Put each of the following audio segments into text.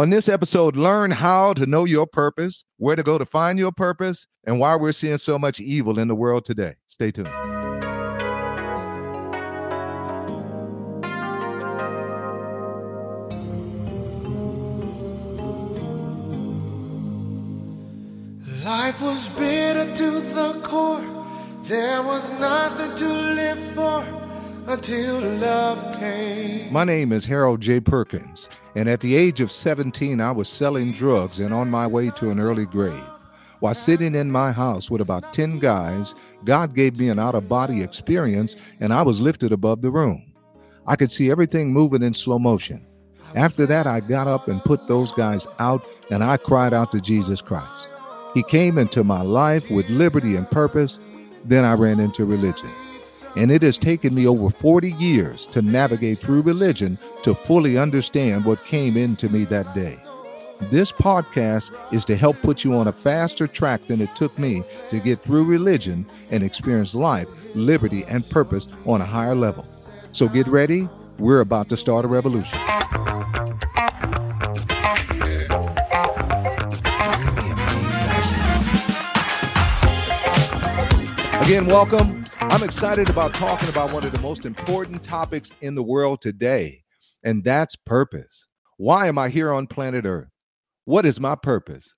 On this episode, learn how to know your purpose, where to go to find your purpose, and why we're seeing so much evil in the world today. Stay tuned. Life was bitter to the core. There was nothing to live for until love came. My name is Harold J. Perkins, and at the age of 17, I was selling drugs and on my way to an early grave. While sitting in my house with about 10 guys, God gave me an out of body experience, and I was lifted above the room. I could see everything moving in slow motion. After that, I got up and put those guys out, and I cried out to Jesus Christ. He came into my life with liberty and purpose. Then I ran into religion. And it has taken me over 40 years to navigate through religion to fully understand what came into me that day. This podcast is to help put you on a faster track than it took me to get through religion and experience life, liberty, and purpose on a higher level. So get ready. We're about to start a revolution. Again, welcome. I'm excited about talking about one of the most important topics in the world today, and that's purpose. Why am I here on planet Earth? What is my purpose?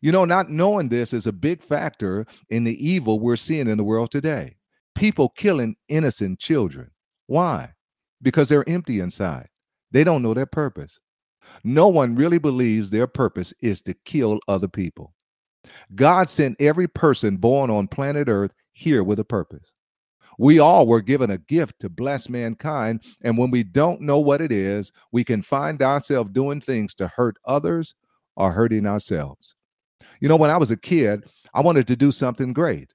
You know, not knowing this is a big factor in the evil we're seeing in the world today. People killing innocent children. Why? Because they're empty inside. They don't know their purpose. No one really believes their purpose is to kill other people. God sent every person born on planet Earth here with a purpose. We all were given a gift to bless mankind. And when we don't know what it is, we can find ourselves doing things to hurt others or hurting ourselves. You know, when I was a kid, I wanted to do something great,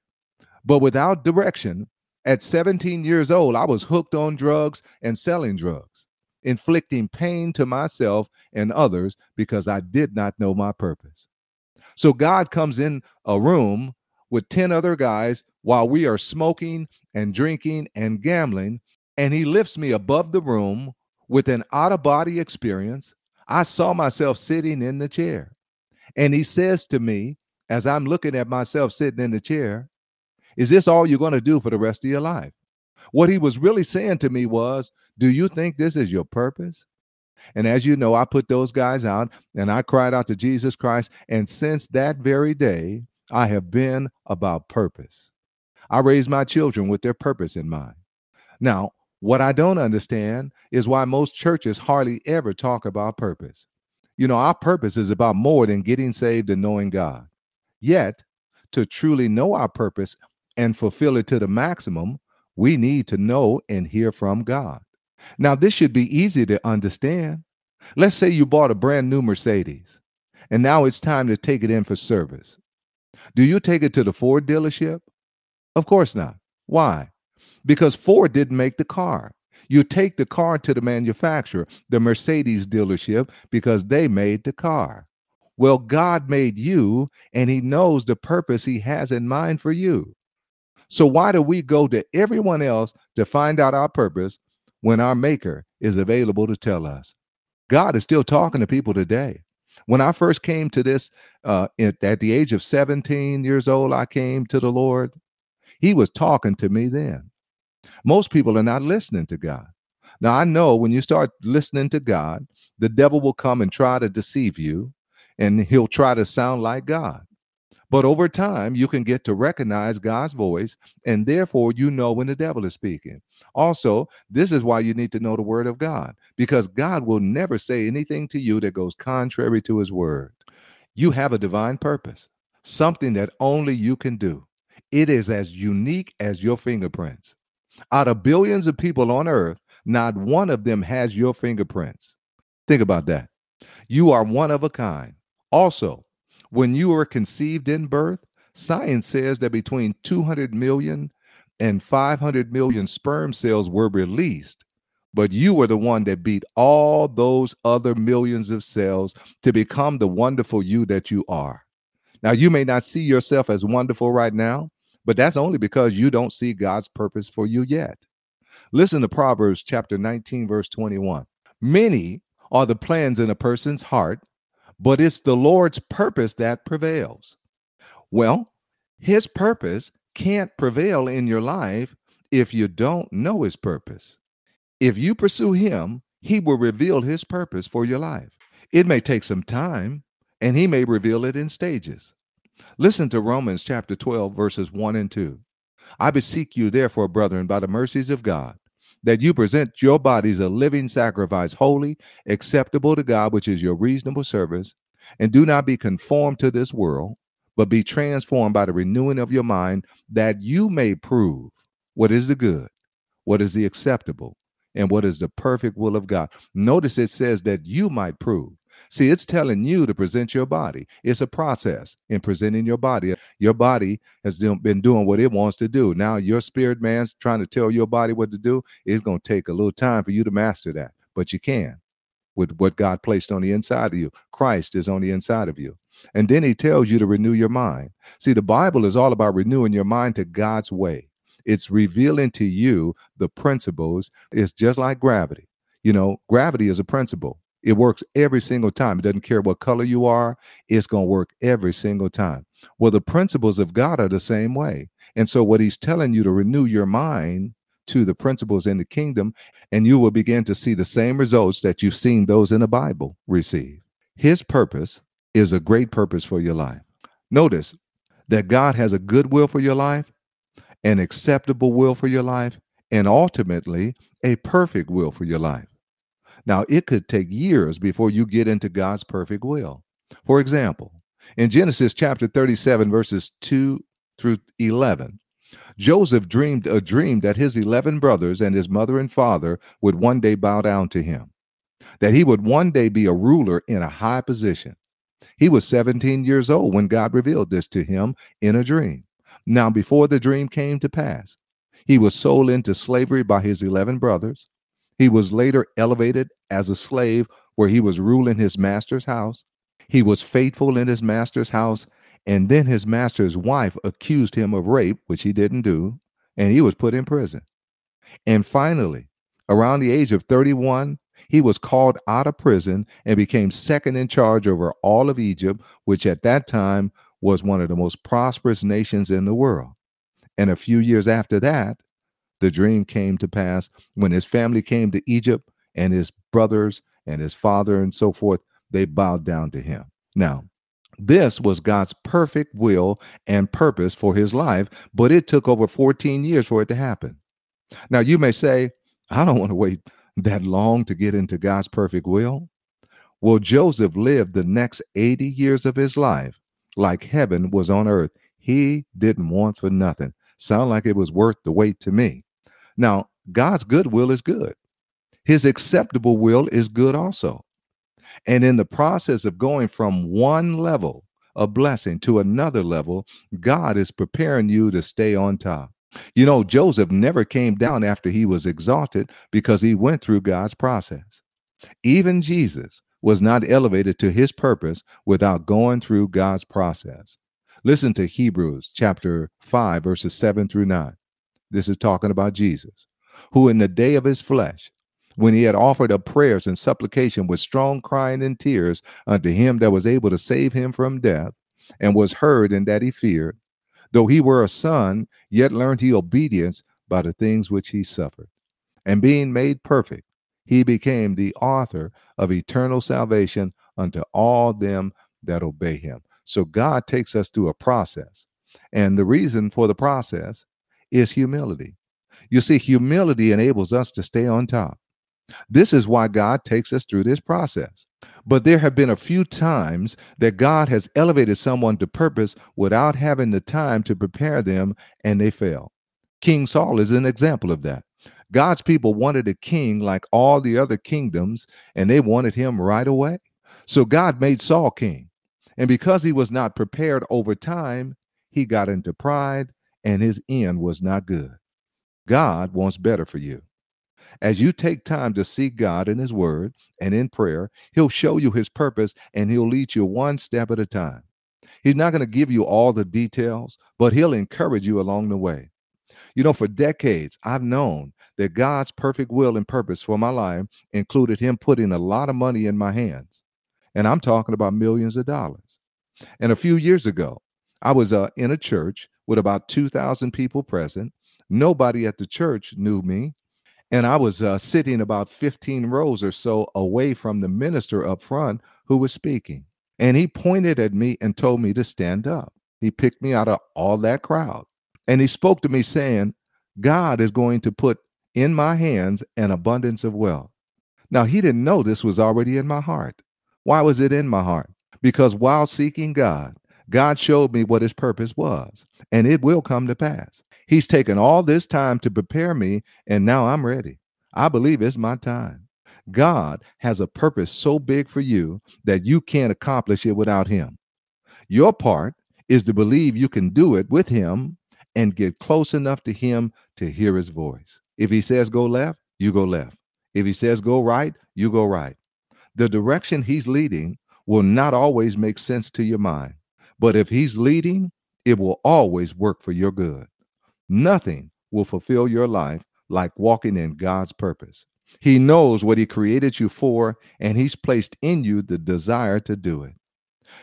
but without direction, at 17 years old, I was hooked on drugs and selling drugs, inflicting pain to myself and others because I did not know my purpose. So God comes in a room with 10 other guys while we are smoking and drinking and gambling, and he lifts me above the room with an out of body experience. I saw myself sitting in the chair. And he says to me, as I'm looking at myself sitting in the chair, Is this all you're going to do for the rest of your life? What he was really saying to me was, Do you think this is your purpose? And as you know, I put those guys out and I cried out to Jesus Christ. And since that very day, I have been about purpose. I raise my children with their purpose in mind. Now, what I don't understand is why most churches hardly ever talk about purpose. You know, our purpose is about more than getting saved and knowing God. Yet, to truly know our purpose and fulfill it to the maximum, we need to know and hear from God. Now, this should be easy to understand. Let's say you bought a brand new Mercedes and now it's time to take it in for service. Do you take it to the Ford dealership? Of course not. Why? Because Ford didn't make the car. You take the car to the manufacturer, the Mercedes dealership, because they made the car. Well, God made you, and He knows the purpose He has in mind for you. So, why do we go to everyone else to find out our purpose when our Maker is available to tell us? God is still talking to people today. When I first came to this, uh, at, the age of 17 years old, I came to the Lord. He was talking to me then. Most people are not listening to God. Now, I know when you start listening to God, the devil will come and try to deceive you, and he'll try to sound like God. But over time, you can get to recognize God's voice, and therefore you know when the devil is speaking. Also, this is why you need to know the word of God, because God will never say anything to you that goes contrary to his word. You have a divine purpose, something that only you can do. It is as unique as your fingerprints. Out of billions of people on earth, not one of them has your fingerprints. Think about that. You are one of a kind. Also, when you were conceived in birth, science says that between 200 million and 500 million sperm cells were released, but you were the one that beat all those other millions of cells to become the wonderful you that you are. Now, you may not see yourself as wonderful right now, but that's only because you don't see God's purpose for you yet. Listen to Proverbs chapter 19, verse 21. Many are the plans in a person's heart, but it's the Lord's purpose that prevails. Well, his purpose can't prevail in your life if you don't know his purpose. If you pursue him, he will reveal his purpose for your life. It may take some time, and he may reveal it in stages. Listen to Romans chapter 12, verses 1 and 2. I beseech you, therefore, brethren, by the mercies of God, that you present your bodies a living sacrifice, holy, acceptable to God, which is your reasonable service, and do not be conformed to this world, but be transformed by the renewing of your mind, that you may prove what is the good, what is the acceptable, and what is the perfect will of God. Notice it says that you might prove. See, it's telling you to present your body. It's a process in presenting your body. Your body has been doing what it wants to do. Now, your spirit man's trying to tell your body what to do. It's going to take a little time for you to master that, but you can with what God placed on the inside of you. Christ is on the inside of you. And then he tells you to renew your mind. See, the Bible is all about renewing your mind to God's way. It's revealing to you the principles. It's just like gravity. You know, gravity is a principle. It works every single time. It doesn't care what color you are, it's going to work every single time. Well, the principles of God are the same way. And so, what he's telling you to renew your mind to the principles in the kingdom, and you will begin to see the same results that you've seen those in the Bible receive. His purpose is a great purpose for your life. Notice that God has a good will for your life, an acceptable will for your life, and ultimately a perfect will for your life. Now, it could take years before you get into God's perfect will. For example, in Genesis chapter 37, verses 2 through 11, Joseph dreamed a dream that his 11 brothers and his mother and father would one day bow down to him, that he would one day be a ruler in a high position. He was 17 years old when God revealed this to him in a dream. Now, before the dream came to pass, he was sold into slavery by his 11 brothers. He was later elevated as a slave where he was ruling his master's house. He was faithful in his master's house. And then his master's wife accused him of rape, which he didn't do, and he was put in prison. And finally, around the age of 31, he was called out of prison and became second in charge over all of Egypt, which at that time was one of the most prosperous nations in the world. And a few years after that, the dream came to pass when his family came to Egypt and his brothers and his father and so forth, they bowed down to him. Now, this was God's perfect will and purpose for his life, but it took over 14 years for it to happen. Now, you may say, I don't want to wait that long to get into God's perfect will. Well, Joseph lived the next 80 years of his life like heaven was on earth. He didn't want for nothing. Sound like it was worth the wait to me. Now, God's good will is good. His acceptable will is good also. And in the process of going from one level of blessing to another level, God is preparing you to stay on top. You know, Joseph never came down after he was exalted because he went through God's process. Even Jesus was not elevated to his purpose without going through God's process. Listen to Hebrews chapter 5, verses 7 through 9. This is talking about Jesus, who in the day of his flesh, when he had offered up prayers and supplication with strong crying and tears unto him that was able to save him from death, and was heard in that he feared, though he were a son, yet learned he obedience by the things which he suffered. And being made perfect, he became the author of eternal salvation unto all them that obey him. So God takes us through a process. And the reason for the process is humility. You see, humility enables us to stay on top. This is why God takes us through this process. But there have been a few times that God has elevated someone to purpose without having the time to prepare them, and they fail. King Saul is an example of that. God's people wanted a king like all the other kingdoms, and they wanted him right away. So God made Saul king. And because he was not prepared over time, he got into pride and his end was not good. God wants better for you. As you take time to seek God in his word and in prayer, he'll show you his purpose and he'll lead you one step at a time. He's not going to give you all the details, but he'll encourage you along the way. You know, for decades, I've known that God's perfect will and purpose for my life included him putting a lot of money in my hands. And I'm talking about millions of dollars. And a few years ago, I was uh, in a church with about 2,000 people present. Nobody at the church knew me. And I was uh, sitting about 15 rows or so away from the minister up front who was speaking. And he pointed at me and told me to stand up. He picked me out of all that crowd. And he spoke to me saying, God is going to put in my hands an abundance of wealth. Now, he didn't know this was already in my heart. Why was it in my heart? Because while seeking God, God showed me what his purpose was, and it will come to pass. He's taken all this time to prepare me, and now I'm ready. I believe it's my time. God has a purpose so big for you that you can't accomplish it without him. Your part is to believe you can do it with him and get close enough to him to hear his voice. If he says go left, you go left. If he says go right, you go right. The direction he's leading will not always make sense to your mind, but if he's leading, it will always work for your good. Nothing will fulfill your life like walking in God's purpose. He knows what he created you for, and he's placed in you the desire to do it.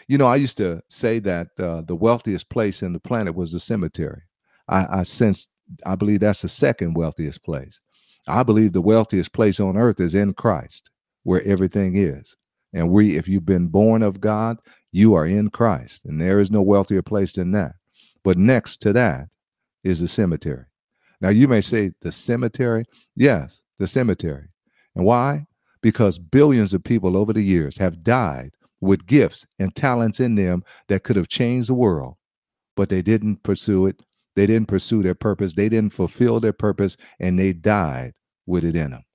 You know, I used to say that uh, the wealthiest place in the planet was the cemetery. I, I sense, I believe that's the second wealthiest place. I believe the wealthiest place on earth is in Christ, where everything is. And we, if you've been born of God, you are in Christ, and there is no wealthier place than that. But next to that is the cemetery. Now, you may say the cemetery. Yes, the cemetery. And why? Because billions of people over the years have died with gifts and talents in them that could have changed the world, but they didn't pursue it they didn't pursue their purpose. They didn't fulfill their purpose and they died with it in them.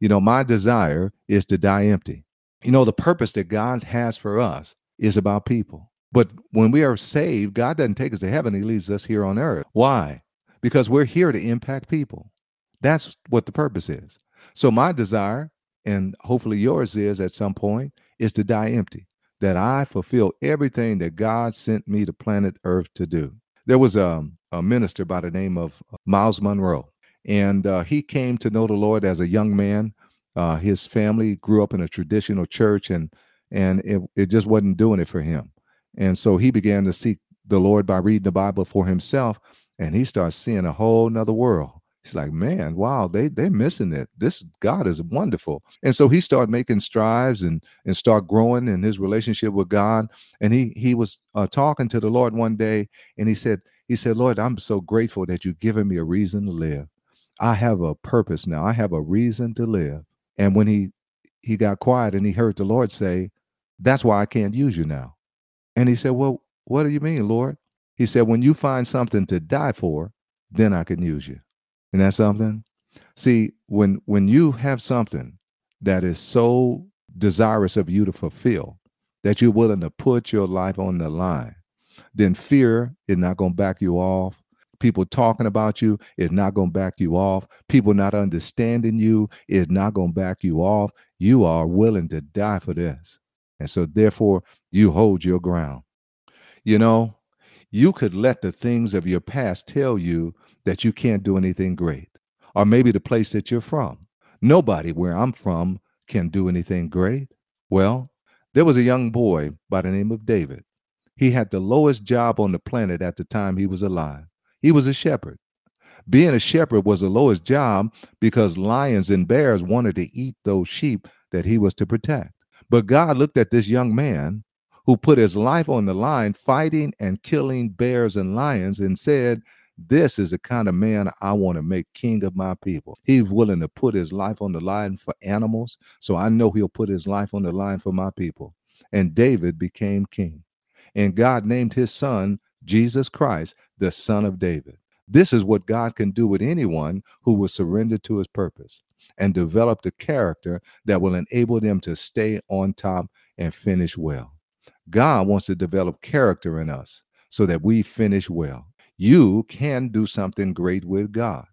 You know, my desire is to die empty. You know, the purpose that God has for us is about people. But when we are saved, God doesn't take us to heaven, He leaves us here on earth. Why? Because we're here to impact people. That's what the purpose is. So, my desire, and hopefully yours is at some point, is to die empty, that I fulfill everything that God sent me to planet Earth to do. There was a, um, a minister by the name of Myles Munroe, and uh, he came to know the Lord as a young man. Uh, his family grew up in a traditional church, and and it, it just wasn't doing it for him. And so he began to seek the Lord by reading the Bible for himself, and he starts seeing a whole nother world. He's like, man, wow, they they're missing it. This God is wonderful. And so he started making strides and and start growing in his relationship with God. And he he was uh, talking to the Lord one day, and he said, he said, Lord, I'm so grateful that you've given me a reason to live. I have a purpose now. I have a reason to live. And when he he got quiet and he heard the Lord say, That's why I can't use you now. And he said, Well, what do you mean, Lord? He said, When you find something to die for, then I can use you. And that's something? See, when when you have something that is so desirous of you to fulfill that you're willing to put your life on the line, then fear is not going to back you off. People talking about you is not going to back you off. People not understanding you is not going to back you off. You are willing to die for this. And so, therefore, you hold your ground. You know, you could let the things of your past tell you that you can't do anything great, or maybe the place that you're from. Nobody where I'm from can do anything great. Well, there was a young boy by the name of David. He had the lowest job on the planet at the time he was alive. He was a shepherd. Being a shepherd was the lowest job because lions and bears wanted to eat those sheep that he was to protect. But God looked at this young man who put his life on the line fighting and killing bears and lions and said, this is the kind of man I want to make king of my people. He's willing to put his life on the line for animals. So I know he'll put his life on the line for my people. And David became king. And God named his son Jesus Christ, the son of David. This is what God can do with anyone who will surrender to his purpose and develop the character that will enable them to stay on top and finish well. God wants to develop character in us so that we finish well you can do something great with God.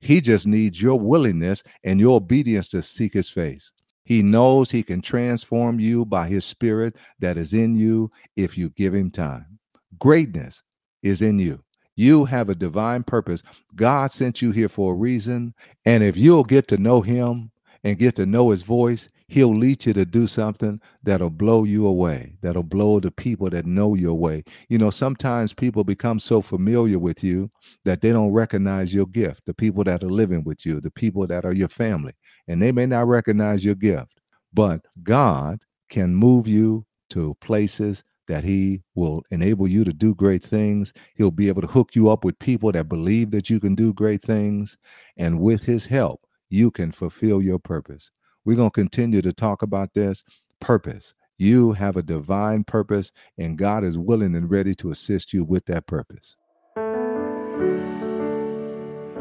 He just needs your willingness and your obedience to seek his face. He knows he can transform you by his spirit that is in you if you give him time. Greatness is in you. You have a divine purpose. God sent you here for a reason. And if you'll get to know him and get to know his voice, He'll lead you to do something that'll blow you away, that'll blow the people that know your way. You know, sometimes people become so familiar with you that they don't recognize your gift, the people that are living with you, the people that are your family, and they may not recognize your gift. But God can move you to places that He will enable you to do great things. He'll be able to hook you up with people that believe that you can do great things. And with His help, you can fulfill your purpose. We're going to continue to talk about this purpose. You have a divine purpose, and God is willing and ready to assist you with that purpose.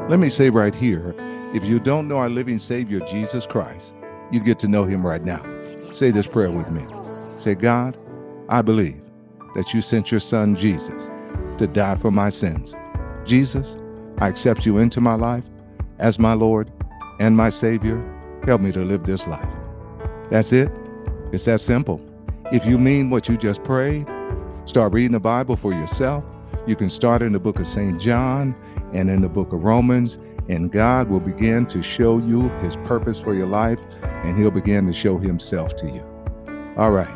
Let me say right here if you don't know our living Savior, Jesus Christ, you get to know him right now. Say this prayer with me. Say, God, I believe that you sent your son, Jesus, to die for my sins. Jesus, I accept you into my life as my Lord and my Savior Help me to live this life. That's it. It's that simple. If you mean what you just prayed, start reading the Bible for yourself. You can start in the book of St. John and in the book of Romans, and God will begin to show you his purpose for your life, and he'll begin to show himself to you. All right.